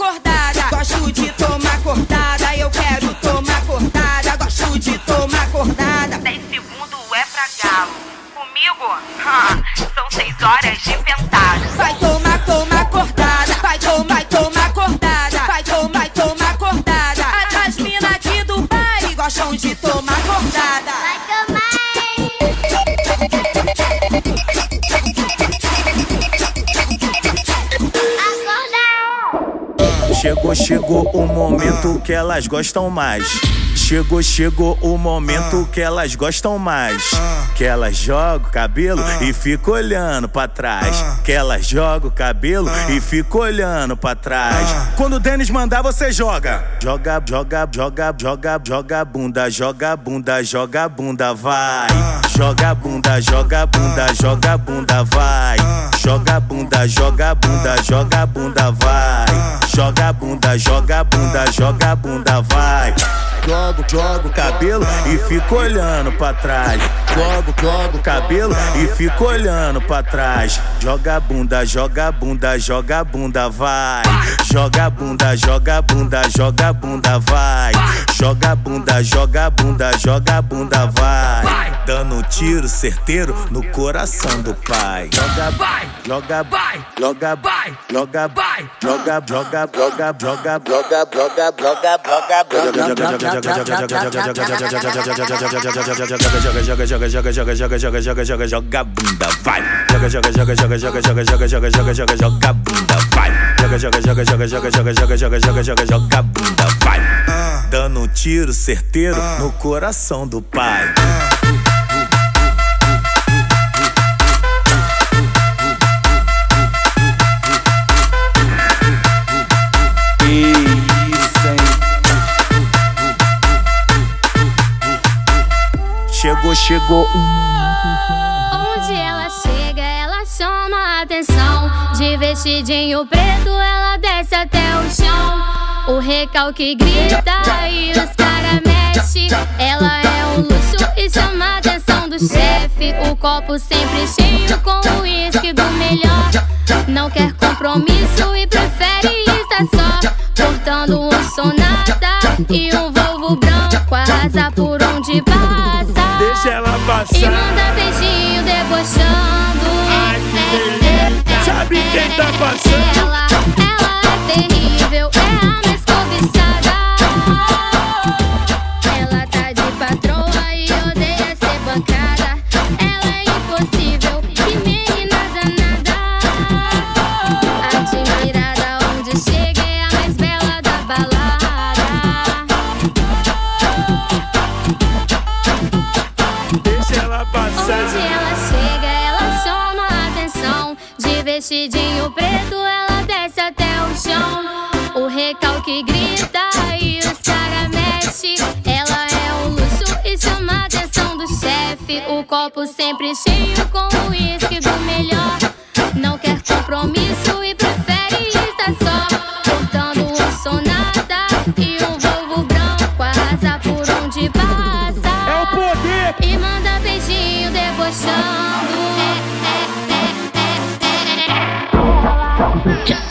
acordar. Chegou, o momento que elas gostam mais. Chegou, chegou o momento que elas gostam mais. Que elas jogam o cabelo e ficam olhando pra trás. Que elas jogam o cabelo e ficam olhando pra trás. Quando o Denis mandar, você joga. Joga, joga, joga, joga, joga bunda, joga bunda, joga bunda, vai. Joga bunda, joga bunda, joga bunda, vai. Joga bunda, joga bunda, joga bunda, vai. Joga bunda, joga bunda, joga bunda, vai. Jogo, jogo o cabelo e fico olhando pra trás. Jogo, jogo o cabelo e fico olhando pra trás. Joga bunda, joga bunda, joga bunda, vai. Joga bunda, joga bunda, joga bunda, vai. Joga bunda, joga bunda, joga bunda, vai. Dando um tiro certeiro no coração do pai. Joga, Vai, joga, vai, joga, vai, joga, vai. joga, joga, joga, joga, joga, joga, joga, joga, joga, joga, joga, joga, joga, joga, joga, joga, joga bunda, vai. Joga, joga, joga, joga, joga, joga, joga, joga, joga, joga, joga bunda, vai. Joga, joga, joga, joga, joga, joga, joga, joga, joga, joga, joga bunda, vai. Dando um tiro certeiro no coração do pai. Chegou, chegou Onde ela chega, ela chama a atenção. De vestidinho preto, ela desce até o chão. O recalque grita e os cara mexe. Ela é um luxo e chama a atenção do chefe. O copo sempre cheio com o uísque do melhor. Não quer compromisso e prefere estar só. Portando um sonata e um Volvo branco. Arrasa por onde passa. Deixa ela E passar. manda beijinho debochando. Ai, que delícia. Sabe quem tá passando? Ela, vestidinho preto, ela desce até o chão. O recalque grita e os cara mexe. Ela é um luxo e chama a atenção do chefe. O copo sempre cheio com o uísque do melhor. Não quer compromisso e prefere estar só. Portando um sonata e um Volvo branco. Arrasa por onde passa. É o poder. E manda beijinho debochando. Get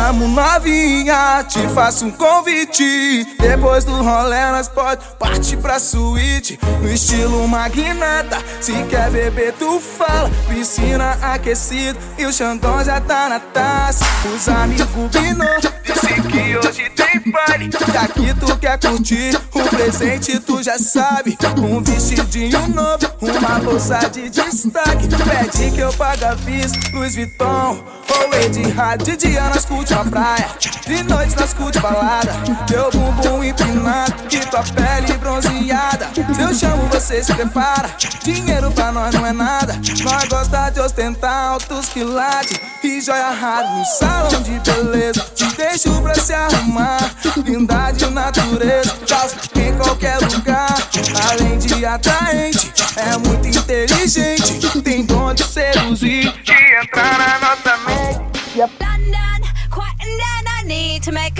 chamo novinha, te faço um convite. Depois do rolê, nós pode partir pra suíte. No estilo magnata, se quer beber, tu fala. Piscina aquecida e o Xandão já tá na taça. Os amigos binou, disse que hoje tem baile. Daqui tu quer curtir, o presente tu já sabe. Um vestidinho novo, uma bolsa de destaque. Pede que eu pague a vista, Louis Vuitton. Ou Ed Rádio, de dia nós praia. De noite nós curte balada. Teu bumbum empinado e tua pele bronzeada. Se eu chamo, você se prepara. Dinheiro pra nós não é nada. Nós gosta de ostentar altos quilates e joia rara no salão de beleza. Te deixo pra se arrumar. Lindade e natureza, calça em qualquer lugar. Além de atraente, é muito inteligente. Tem dom de seduzir, de entrar na nossa mente. London,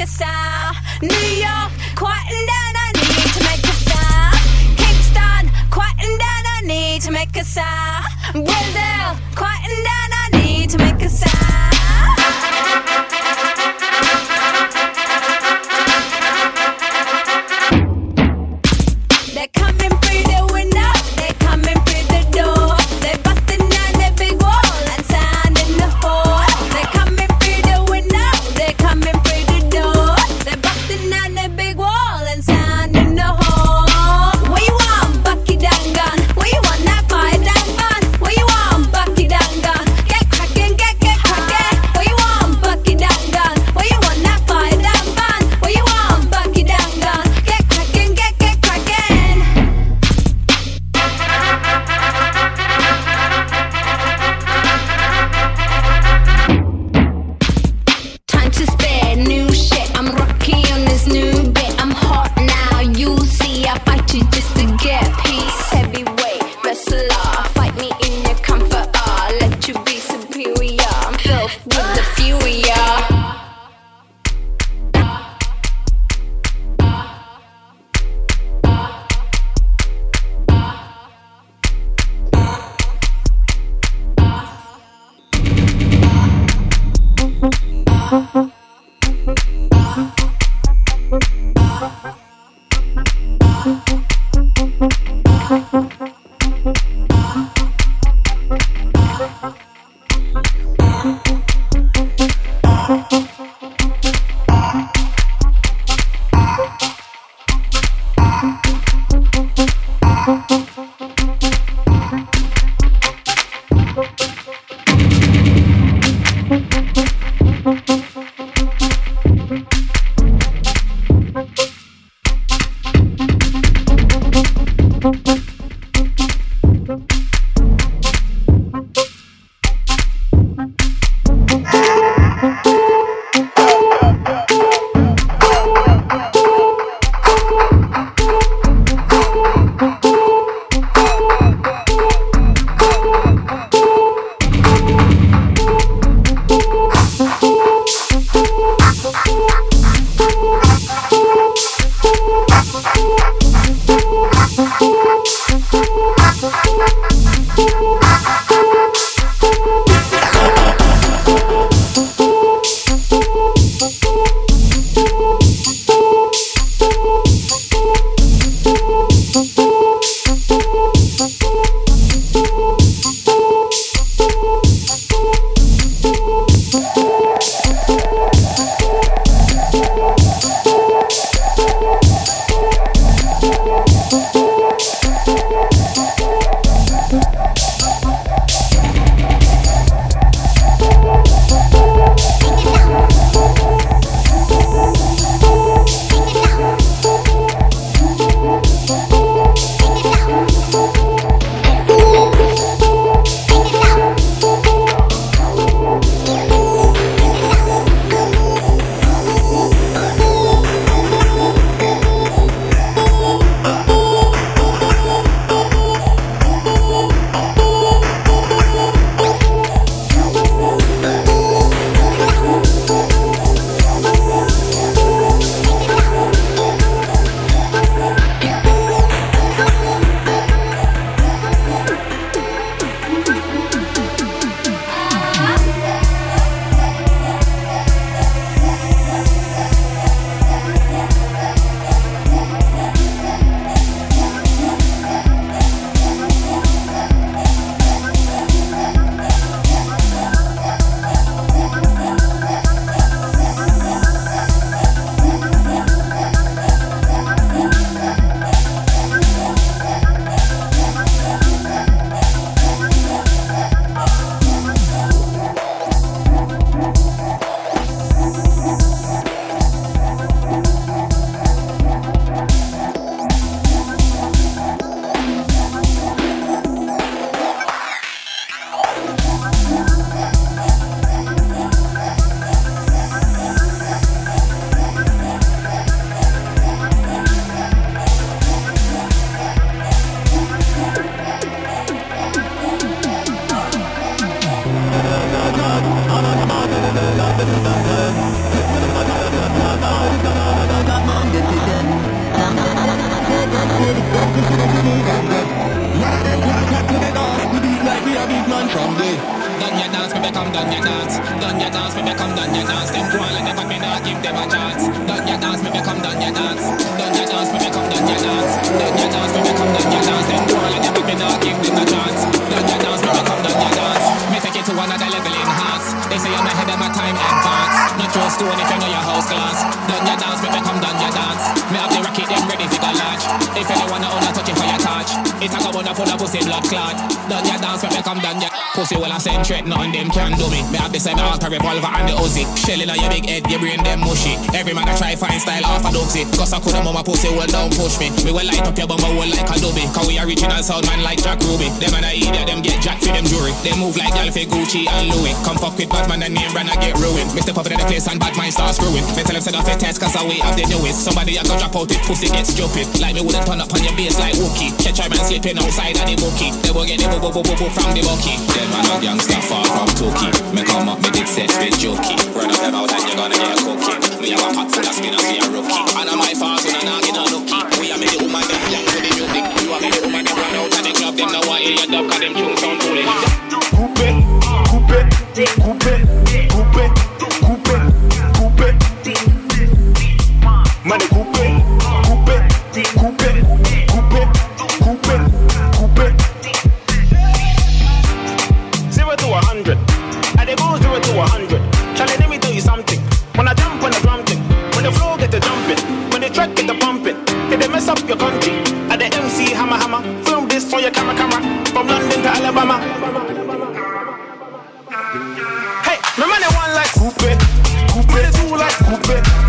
a sound. New York, quieting down, I need to make a sound. Kingston, quieting down, I need to make a sound. Brazil, quieting down, Time advance. Not your stone if you know your house class. Done your dance, me come done your dance. Me have the rocket them ready for the launch. If anyone wanna touch it for your it's a on full of pussy blood clot. Done your dance, when me come done your pussy. Well I send threat, nothing them can do me. Me have the same alter revolver and the Uzi. Shelling on your big head, your brain them mushy. Every man I try find style off a doxy. Cause I coulda mama pussy well down push me. Me will light up your bumper well like Adobe. Cause we original sound man like Jack Ruby. Them and I idiot, them get jack for them jury. They move like Gal for Gucci and Louis. Come fuck with Batman and name brand I get ruined. Step up in the place and bad mind start screwing. Me tell them set off a test cause I way up they do it. Somebody I go drop out if pussy gets stupid. Like me wouldn't turn up on your base like Wookie. Catch a man sleeping outside of the bookie. They will get the boo boo boo boo from the bucky. Them man a gangster far from Tookie. Me come up, me did set with jokey. Run up them out and you're gonna get a cookie. Me have a pot full of spinners, me a rookie. And I'm my fault when I'm not a lookie. We are me the woman them young to the music. You are me the woman them run out of the club. Them now want hear your dub 'cause them tunes sound foolish. Coupe, coupe, coupe, coupe, coupe, coupe. Money coupe, coupe, coupe, mess up your country, at the MC hammer hammer, film this for your camera camera, from London to Alabama. Hey, my money one like coupe, coupe, two like coupe,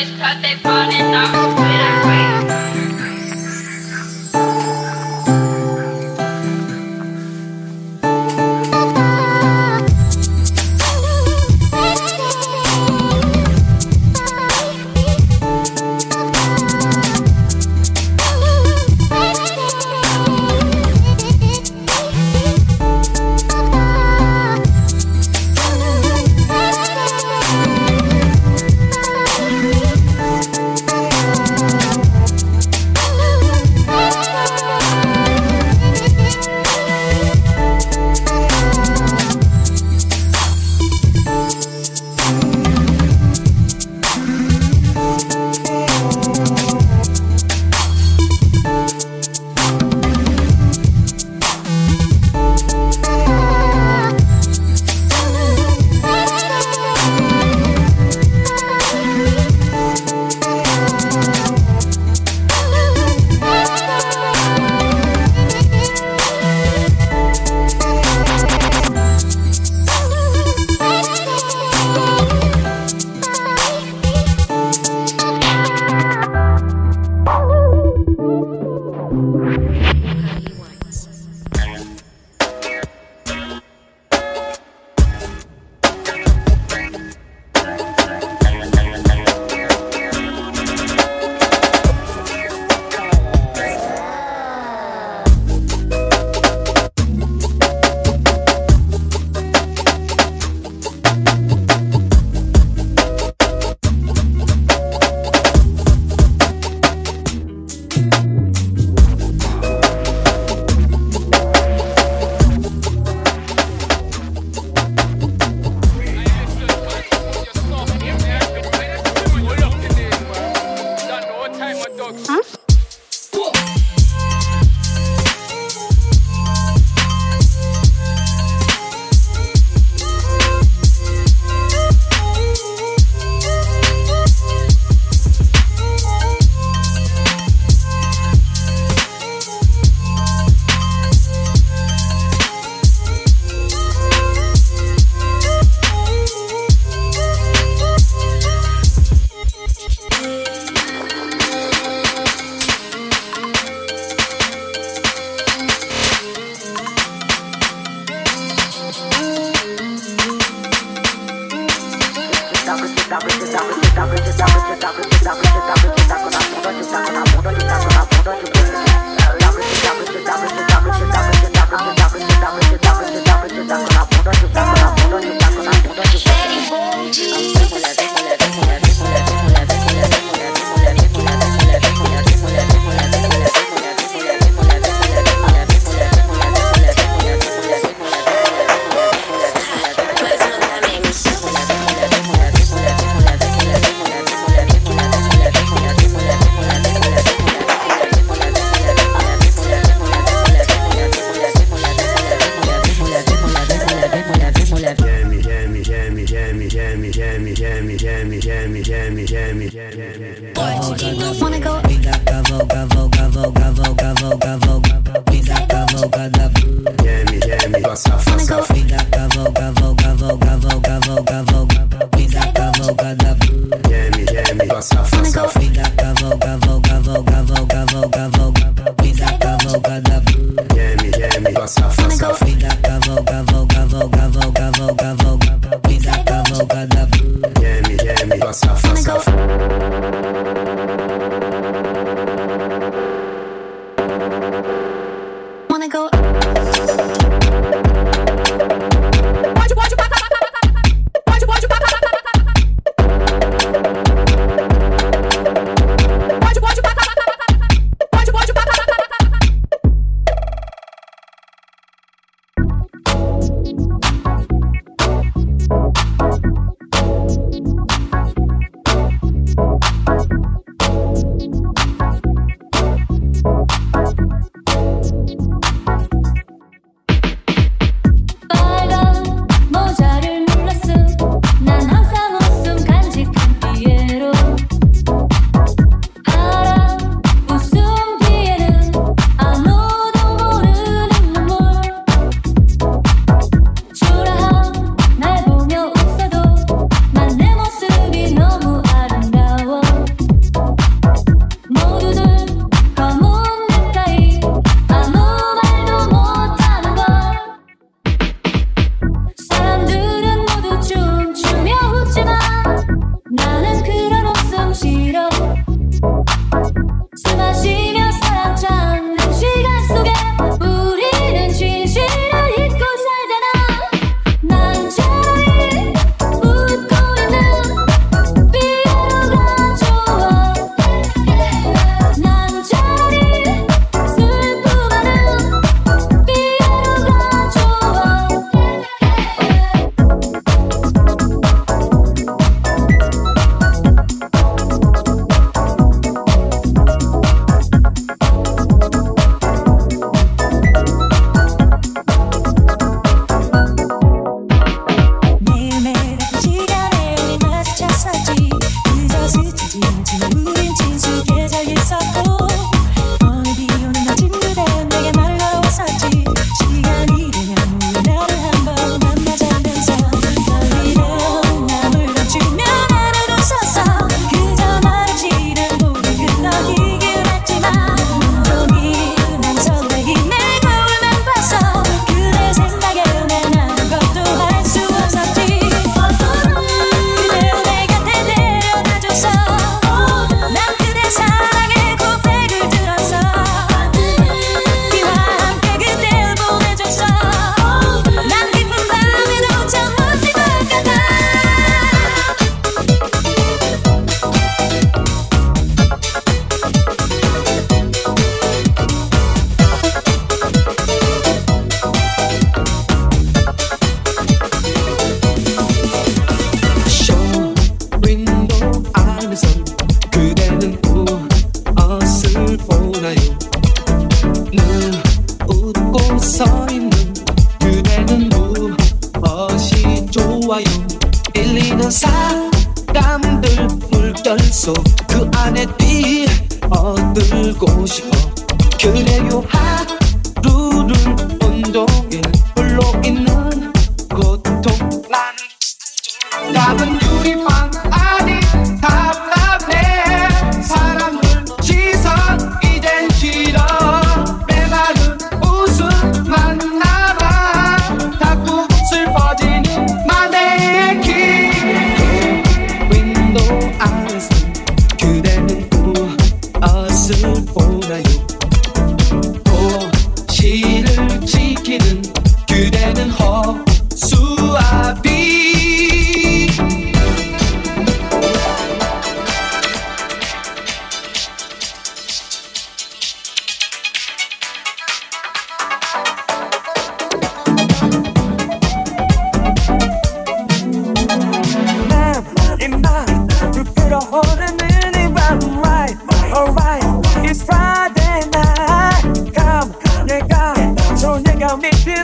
It's cause they falling off with I wait.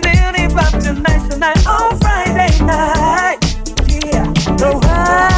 beauty pop tonight, tonight, on Friday night. Yeah, the so,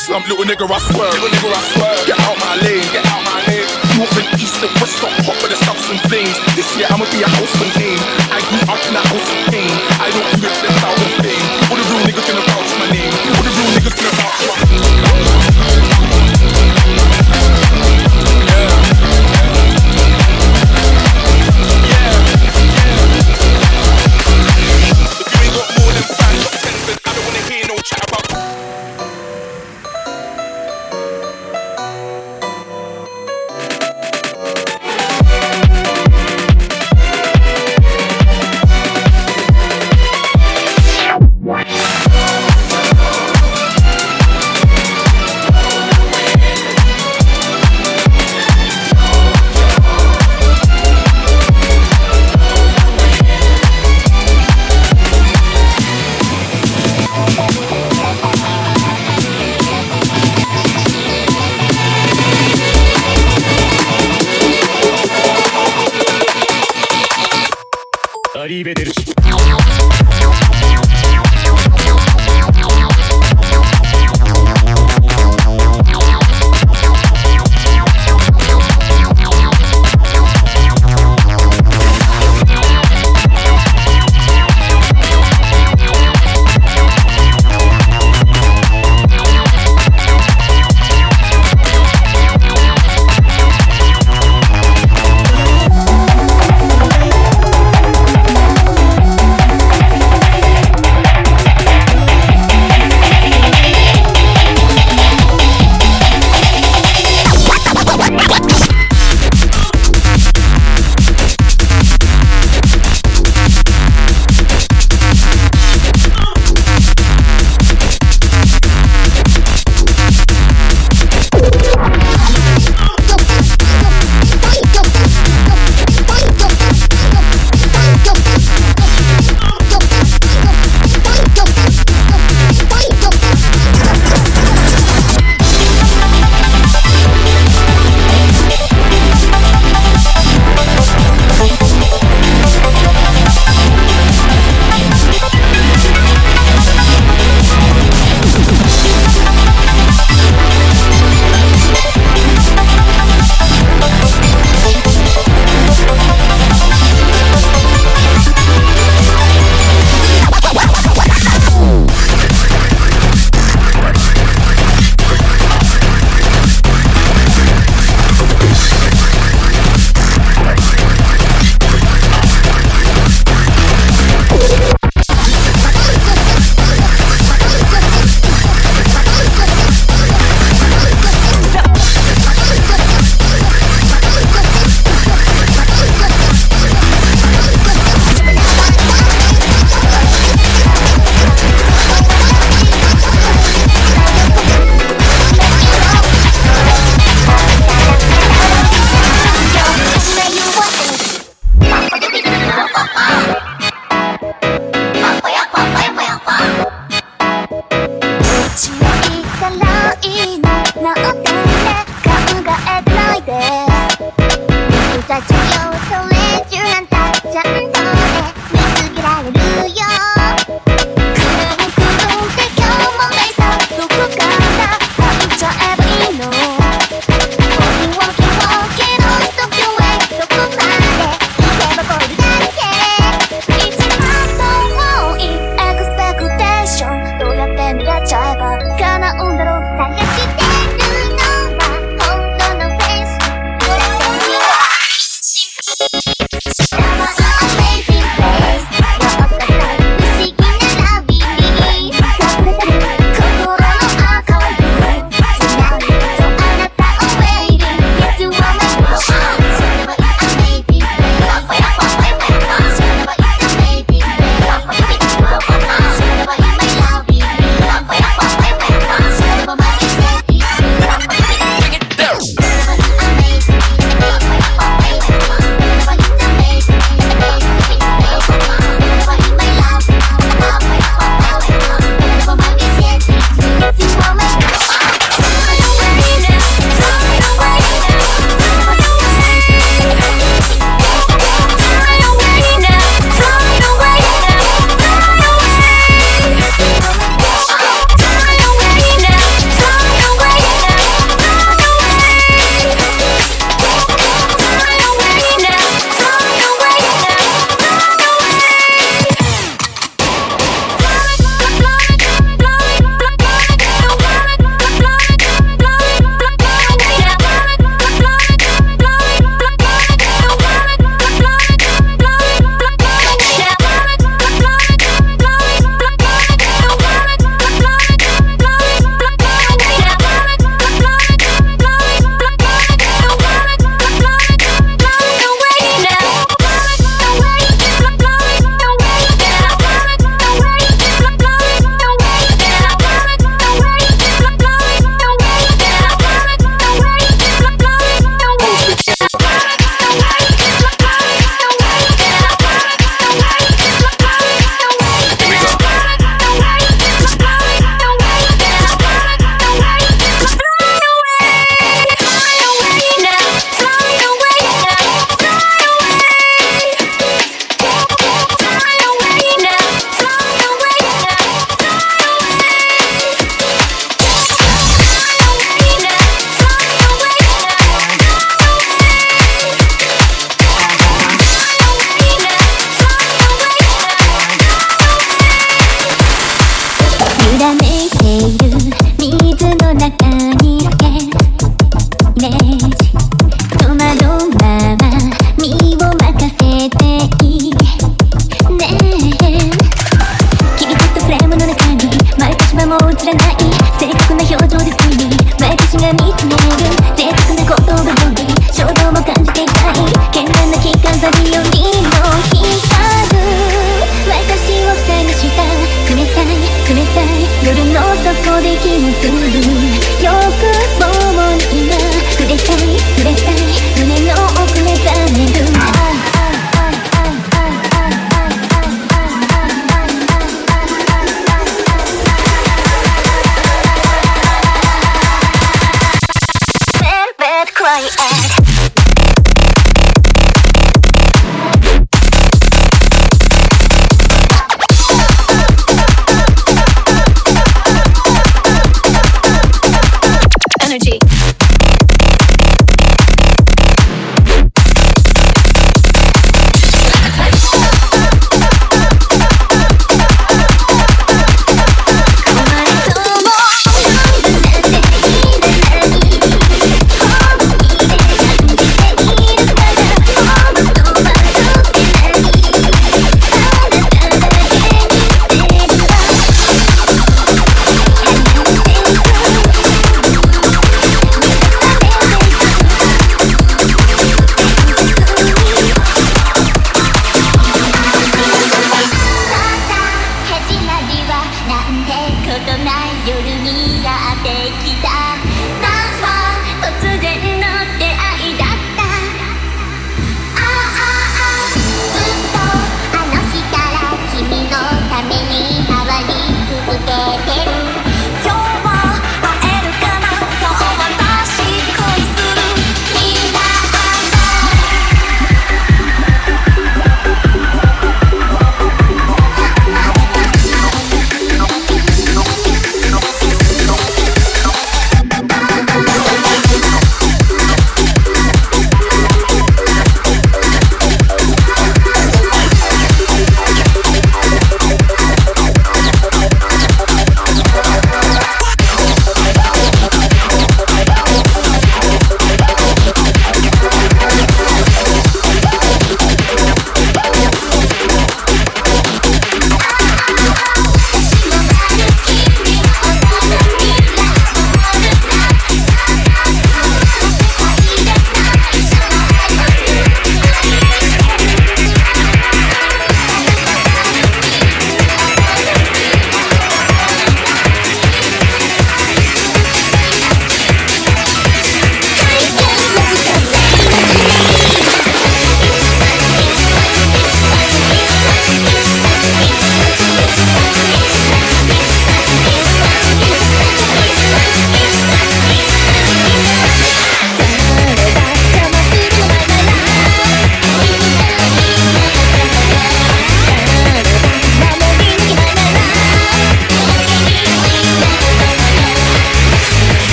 swear. Little nigga, I swear.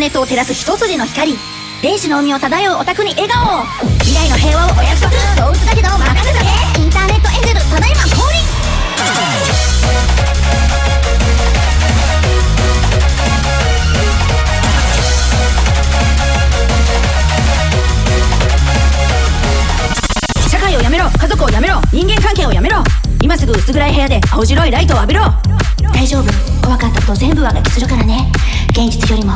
ネットを照らす一筋の光。電子の海を漂うオタクに笑顔。未来の平和をお約束。動物だけど任せとけ。インターネットエンジェルただいま降臨。社会をやめろ。家族をやめろ。人間関係をやめろ。今すぐ薄暗い部屋で青白いライトを浴びろ。大丈夫。怖かったこと全部上書きするからね。現実よりも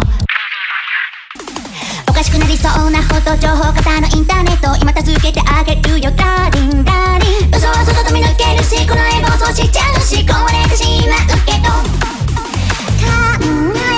そうなほど情報型のインターネット今助けてあげるよダーリンダーリン。嘘は外と見抜けるしこの絵暴走しちゃうし壊れてしまうけど考え